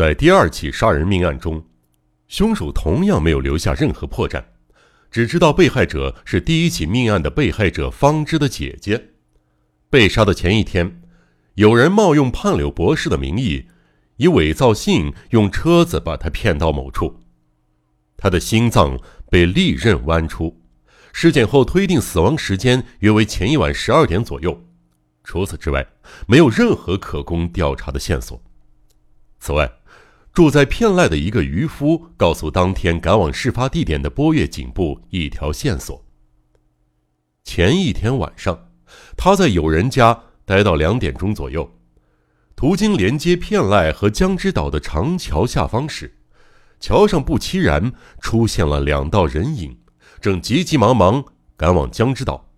在第二起杀人命案中，凶手同样没有留下任何破绽，只知道被害者是第一起命案的被害者方知的姐姐。被杀的前一天，有人冒用判柳博士的名义，以伪造信用车子把他骗到某处。他的心脏被利刃剜出，尸检后推定死亡时间约为前一晚十二点左右。除此之外，没有任何可供调查的线索。此外，住在片濑的一个渔夫告诉当天赶往事发地点的波月警部一条线索：前一天晚上。他在友人家待到两点钟左右，途经连接片濑和江之岛的长桥下方时，桥上不期然出现了两道人影，正急急忙忙赶往江之岛。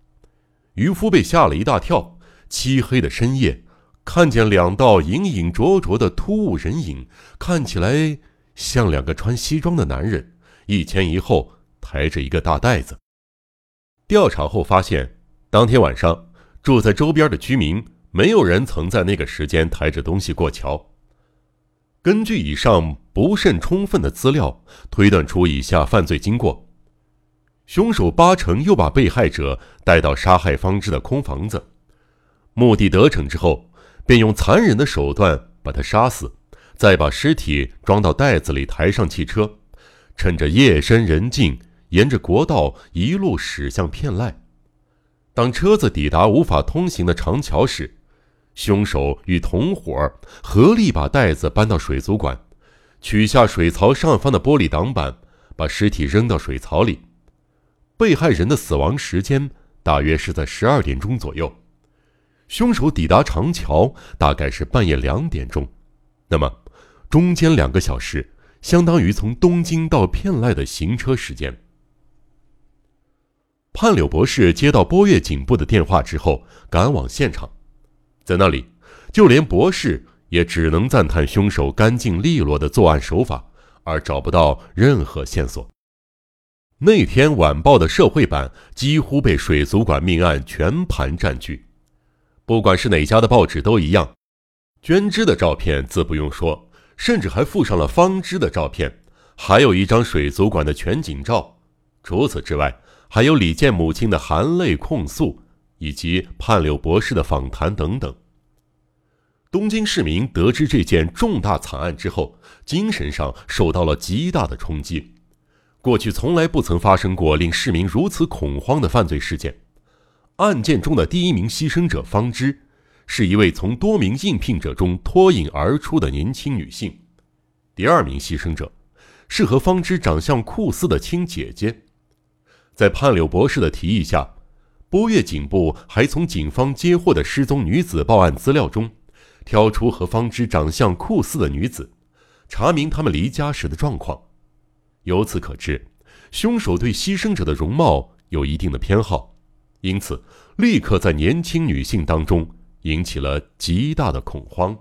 渔夫被吓了一大跳，漆黑的深夜，看见两道隐隐灼灼的突兀人影，看起来像两个穿西装的男人，一前一后抬着一个大袋子。调查后发现。当天晚上，住在周边的居民没有人曾在那个时间抬着东西过桥。根据以上不甚充分的资料，推断出以下犯罪经过：凶手八成又把被害者带到杀害方知的空房子，目的得逞之后，便用残忍的手段把他杀死，再把尸体装到袋子里抬上汽车，趁着夜深人静，沿着国道一路驶向片濑。当车子抵达无法通行的长桥时，凶手与同伙合力把袋子搬到水族馆，取下水槽上方的玻璃挡板，把尸体扔到水槽里。被害人的死亡时间大约是在十二点钟左右，凶手抵达长桥大概是半夜两点钟，那么中间两个小时相当于从东京到片濑的行车时间。判柳博士接到波月警部的电话之后，赶往现场，在那里，就连博士也只能赞叹凶手干净利落的作案手法，而找不到任何线索。那天晚报的社会版几乎被水族馆命案全盘占据，不管是哪家的报纸都一样。捐之的照片自不用说，甚至还附上了方知的照片，还有一张水族馆的全景照。除此之外，还有李健母亲的含泪控诉，以及判柳博士的访谈等等。东京市民得知这件重大惨案之后，精神上受到了极大的冲击。过去从来不曾发生过令市民如此恐慌的犯罪事件。案件中的第一名牺牲者方知，是一位从多名应聘者中脱颖而出的年轻女性。第二名牺牲者，是和方知长相酷似的亲姐姐。在判柳博士的提议下，波月警部还从警方接获的失踪女子报案资料中，挑出和方知长相酷似的女子，查明他们离家时的状况。由此可知，凶手对牺牲者的容貌有一定的偏好，因此立刻在年轻女性当中引起了极大的恐慌。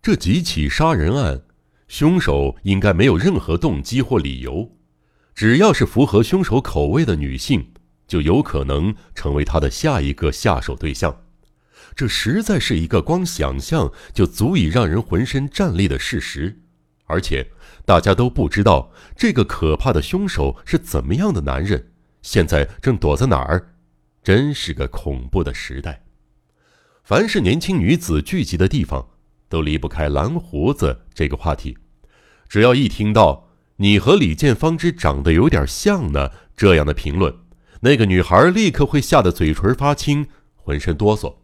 这几起杀人案，凶手应该没有任何动机或理由。只要是符合凶手口味的女性，就有可能成为他的下一个下手对象。这实在是一个光想象就足以让人浑身战栗的事实。而且，大家都不知道这个可怕的凶手是怎么样的男人，现在正躲在哪儿。真是个恐怖的时代。凡是年轻女子聚集的地方，都离不开“蓝胡子”这个话题。只要一听到。你和李建芳之长得有点像呢。这样的评论，那个女孩立刻会吓得嘴唇发青，浑身哆嗦。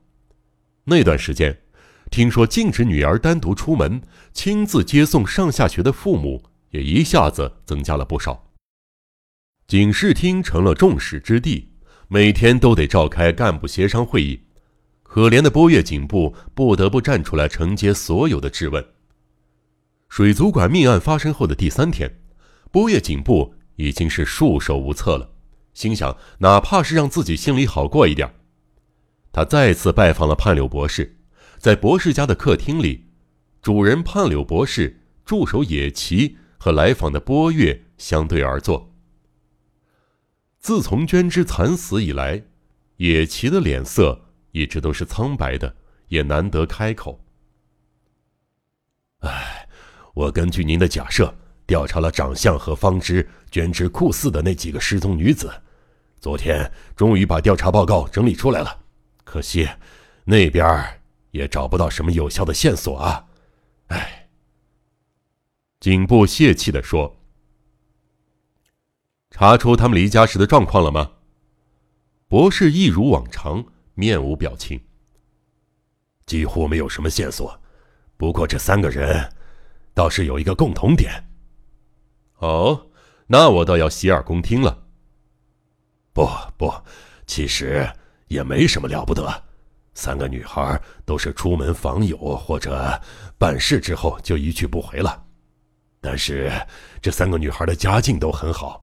那段时间，听说禁止女儿单独出门，亲自接送上下学的父母也一下子增加了不少。警视厅成了众矢之的，每天都得召开干部协商会议。可怜的波月警部不得不站出来承接所有的质问。水族馆命案发生后的第三天。波月警部已经是束手无策了，心想哪怕是让自己心里好过一点。他再次拜访了判柳博士，在博士家的客厅里，主人判柳博士、助手野崎和来访的波月相对而坐。自从娟之惨死以来，野崎的脸色一直都是苍白的，也难得开口。唉，我根据您的假设，调查了长相和方知捐之酷似的那几个失踪女子。昨天终于把调查报告整理出来了，可惜那边也找不到什么有效的线索啊！哎。警部泄气的说：“查出他们离家时的状况了吗？”博士一如往常，面无表情。几乎没有什么线索，不过这三个人倒是有一个共同点。哦，那我倒要洗耳恭听了。不不，其实也没什么了不得。三个女孩都是出门访友或者办事之后就一去不回了。但是这三个女孩的家境都很好，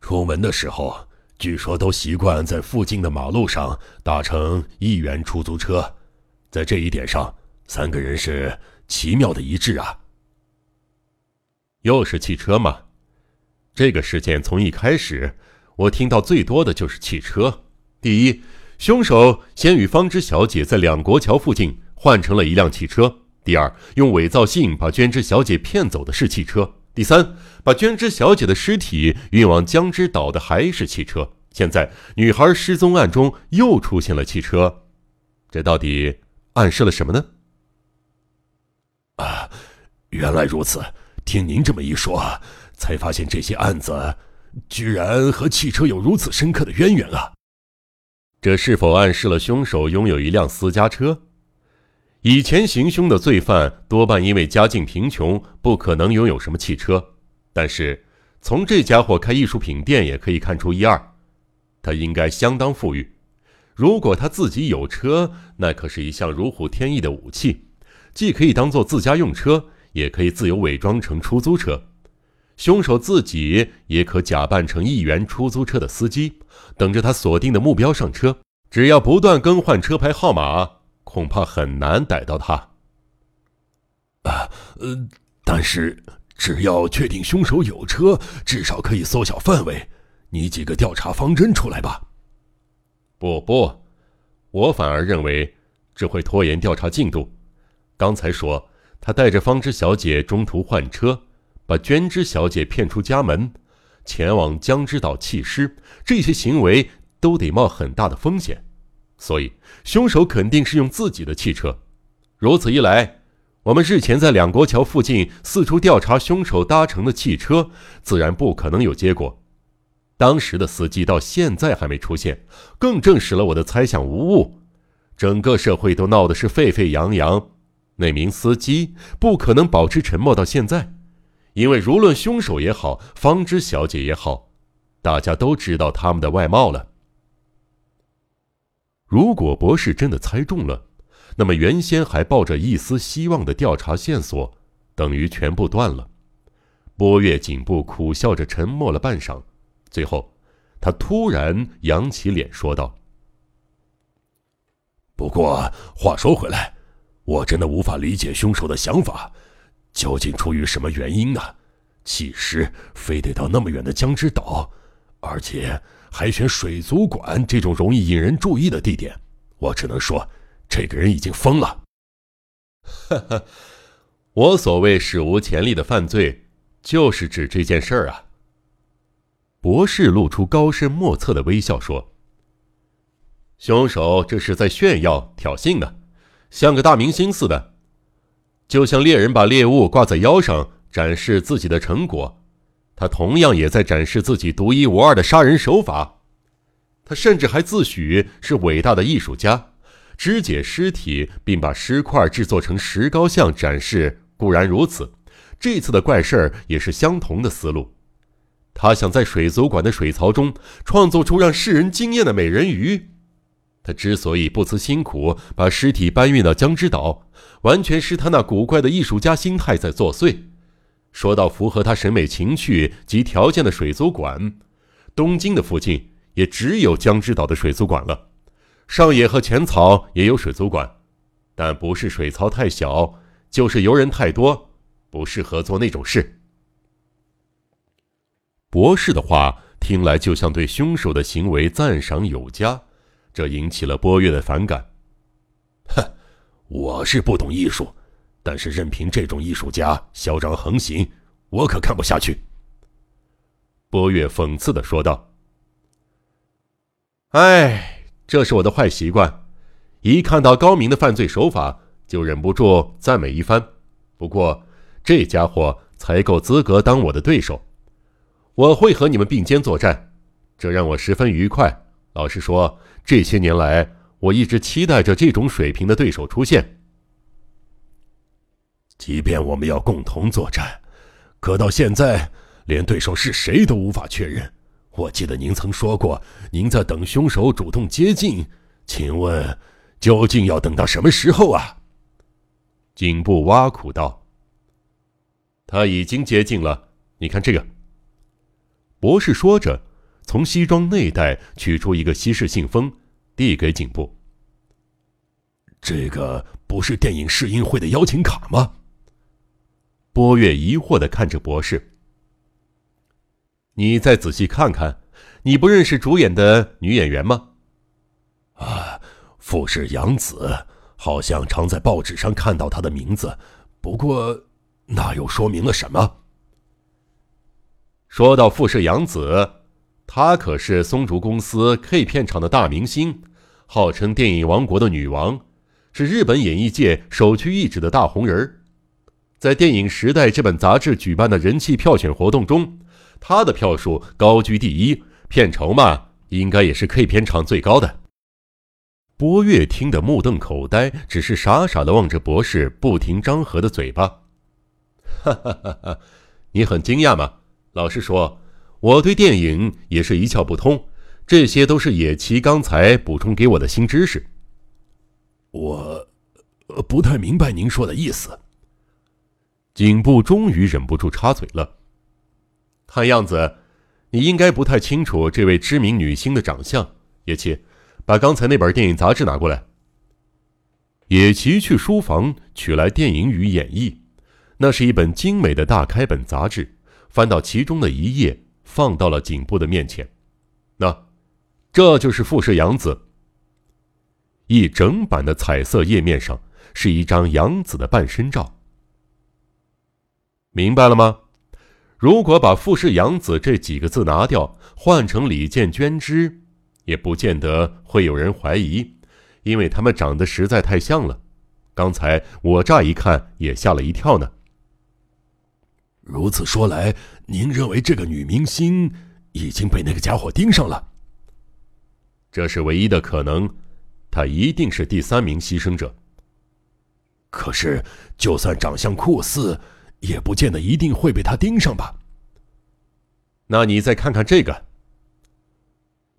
出门的时候据说都习惯在附近的马路上搭乘一元出租车。在这一点上，三个人是奇妙的一致啊。又是汽车吗？这个事件从一开始，我听到最多的就是汽车。第一，凶手先与方知小姐在两国桥附近换成了一辆汽车；第二，用伪造信把娟之小姐骗走的是汽车；第三，把娟之小姐的尸体运往江之岛的还是汽车。现在，女孩失踪案中又出现了汽车，这到底？暗示了什么呢？啊，原来如此！听您这么一说，才发现这些案子居然和汽车有如此深刻的渊源啊！这是否暗示了凶手拥有一辆私家车？以前行凶的罪犯多半因为家境贫穷，不可能拥有什么汽车。但是从这家伙开艺术品店也可以看出一二，他应该相当富裕。如果他自己有车，那可是一项如虎添翼的武器，既可以当做自家用车，也可以自由伪装成出租车。凶手自己也可假扮成一元出租车的司机，等着他锁定的目标上车。只要不断更换车牌号码，恐怕很难逮到他。啊，呃，但是只要确定凶手有车，至少可以缩小范围。你几个调查方针出来吧。不不，我反而认为只会拖延调查进度。刚才说他带着方知小姐中途换车，把娟之小姐骗出家门，前往江之岛弃尸，这些行为都得冒很大的风险，所以凶手肯定是用自己的汽车。如此一来，我们日前在两国桥附近四处调查凶手搭乘的汽车，自然不可能有结果。当时的司机到现在还没出现，更证实了我的猜想无误。整个社会都闹得是沸沸扬扬，那名司机不可能保持沉默到现在，因为无论凶手也好，方知小姐也好，大家都知道他们的外貌了。如果博士真的猜中了，那么原先还抱着一丝希望的调查线索，等于全部断了。波月颈部苦笑着沉默了半晌。最后，他突然扬起脸说道：“不过话说回来，我真的无法理解凶手的想法，究竟出于什么原因呢？弃尸非得到那么远的江之岛，而且还选水族馆这种容易引人注意的地点，我只能说，这个人已经疯了。”哈哈，我所谓史无前例的犯罪，就是指这件事儿啊。博士露出高深莫测的微笑，说：“凶手这是在炫耀、挑衅呢，像个大明星似的，就像猎人把猎物挂在腰上展示自己的成果，他同样也在展示自己独一无二的杀人手法。他甚至还自诩是伟大的艺术家，肢解尸体并把尸块制作成石膏像展示。固然如此，这次的怪事儿也是相同的思路。”他想在水族馆的水槽中创作出让世人惊艳的美人鱼。他之所以不辞辛苦把尸体搬运到江之岛，完全是他那古怪的艺术家心态在作祟。说到符合他审美情趣及条件的水族馆，东京的附近也只有江之岛的水族馆了。上野和浅草也有水族馆，但不是水槽太小，就是游人太多，不适合做那种事。博士的话听来就像对凶手的行为赞赏有加，这引起了波月的反感。哼，我是不懂艺术，但是任凭这种艺术家嚣张横行，我可看不下去。”波月讽刺的说道。“哎，这是我的坏习惯，一看到高明的犯罪手法，就忍不住赞美一番。不过，这家伙才够资格当我的对手。我会和你们并肩作战，这让我十分愉快。老实说，这些年来，我一直期待着这种水平的对手出现。即便我们要共同作战，可到现在。”连对手是谁都无法确认。我记得您曾说过，您在等凶手主动接近。请问，究竟要等到什么时候啊？颈部挖苦道：“他已经接近了。你看这个。”博士说着，从西装内袋取出一个西式信封，递给颈部。这个不是电影试映会的邀请卡吗？波月疑惑的看着博士。你再仔细看看，你不认识主演的女演员吗？啊，富士洋子，好像常在报纸上看到她的名字。不过，那又说明了什么？说到富士洋子，她可是松竹公司 K 片厂的大明星，号称电影王国的女王，是日本演艺界首屈一指的大红人在《电影时代》这本杂志举办的人气票选活动中。他的票数高居第一，片酬嘛，应该也是 K 片厂最高的。波月听得目瞪口呆，只是傻傻的望着博士不停张合的嘴巴。哈哈哈哈！你很惊讶吗？老实说，我对电影也是一窍不通，这些都是野崎刚才补充给我的新知识。我，不太明白您说的意思。颈部终于忍不住插嘴了。看样子，你应该不太清楚这位知名女星的长相。野崎，把刚才那本电影杂志拿过来。野崎去书房取来《电影与演绎》，那是一本精美的大开本杂志。翻到其中的一页，放到了颈部的面前。那，这就是富士洋子。一整版的彩色页面上是一张洋子的半身照。明白了吗？如果把“富士养子”这几个字拿掉，换成李建、娟之，也不见得会有人怀疑，因为他们长得实在太像了。刚才我乍一看也吓了一跳呢。如此说来，您认为这个女明星已经被那个家伙盯上了？这是唯一的可能，她一定是第三名牺牲者。可是，就算长相酷似。也不见得一定会被他盯上吧。那你再看看这个。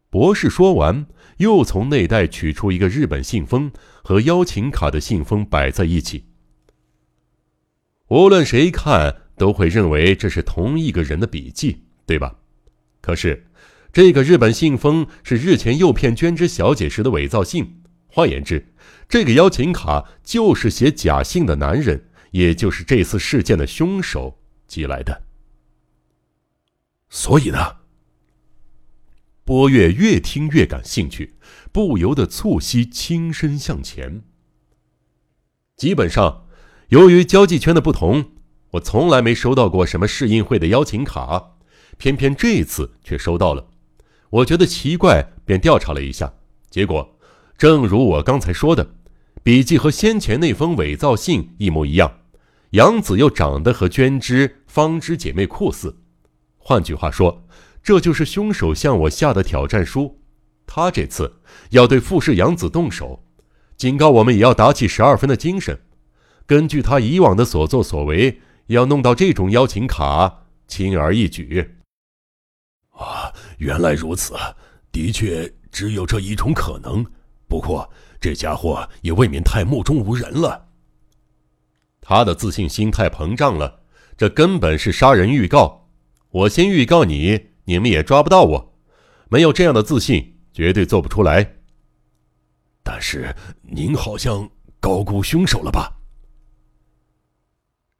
博士说完，又从内袋取出一个日本信封和邀请卡的信封摆在一起。无论谁看都会认为这是同一个人的笔记，对吧？可是，这个日本信封是日前诱骗娟之小姐时的伪造信。换言之，这个邀请卡就是写假信的男人。也就是这次事件的凶手寄来的，所以呢，波月越听越感兴趣，不由得促膝轻身向前。基本上，由于交际圈的不同，我从来没收到过什么试映会的邀请卡，偏偏这次却收到了。我觉得奇怪，便调查了一下，结果正如我刚才说的，笔记和先前那封伪造信一模一样。杨子又长得和娟之、方之姐妹酷似，换句话说，这就是凶手向我下的挑战书。他这次要对富士杨子动手，警告我们也要打起十二分的精神。根据他以往的所作所为，要弄到这种邀请卡，轻而易举。啊，原来如此，的确只有这一种可能。不过这家伙也未免太目中无人了。他的自信心太膨胀了，这根本是杀人预告。我先预告你，你们也抓不到我。没有这样的自信，绝对做不出来。但是您好像高估凶手了吧？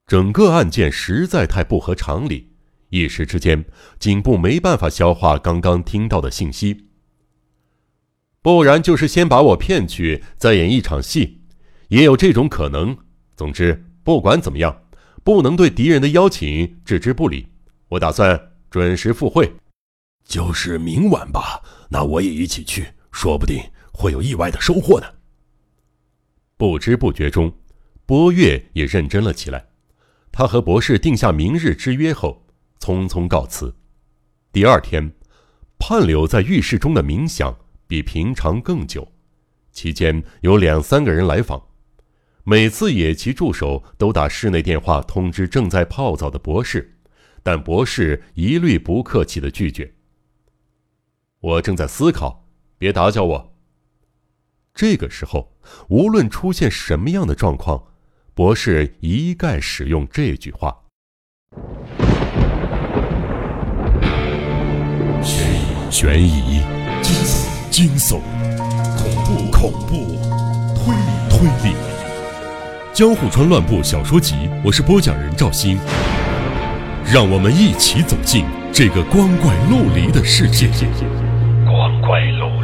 整个案件实在太不合常理，一时之间，警部没办法消化刚刚听到的信息。不然就是先把我骗去，再演一场戏，也有这种可能。总之。不管怎么样，不能对敌人的邀请置之不理。我打算准时赴会。就是明晚吧，那我也一起去，说不定会有意外的收获呢。不知不觉中，波月也认真了起来。他和博士定下明日之约后，匆匆告辞。第二天，盼柳在浴室中的冥想比平常更久，期间有两三个人来访。每次野崎助手都打室内电话通知正在泡澡的博士，但博士一律不客气的拒绝。我正在思考，别打搅我。这个时候，无论出现什么样的状况，博士一概使用这句话：悬疑、悬疑、惊悚、恐怖、恐怖、推理、推理。江户川乱步小说集，我是播讲人赵鑫，让我们一起走进这个光怪陆离的世界。光怪陆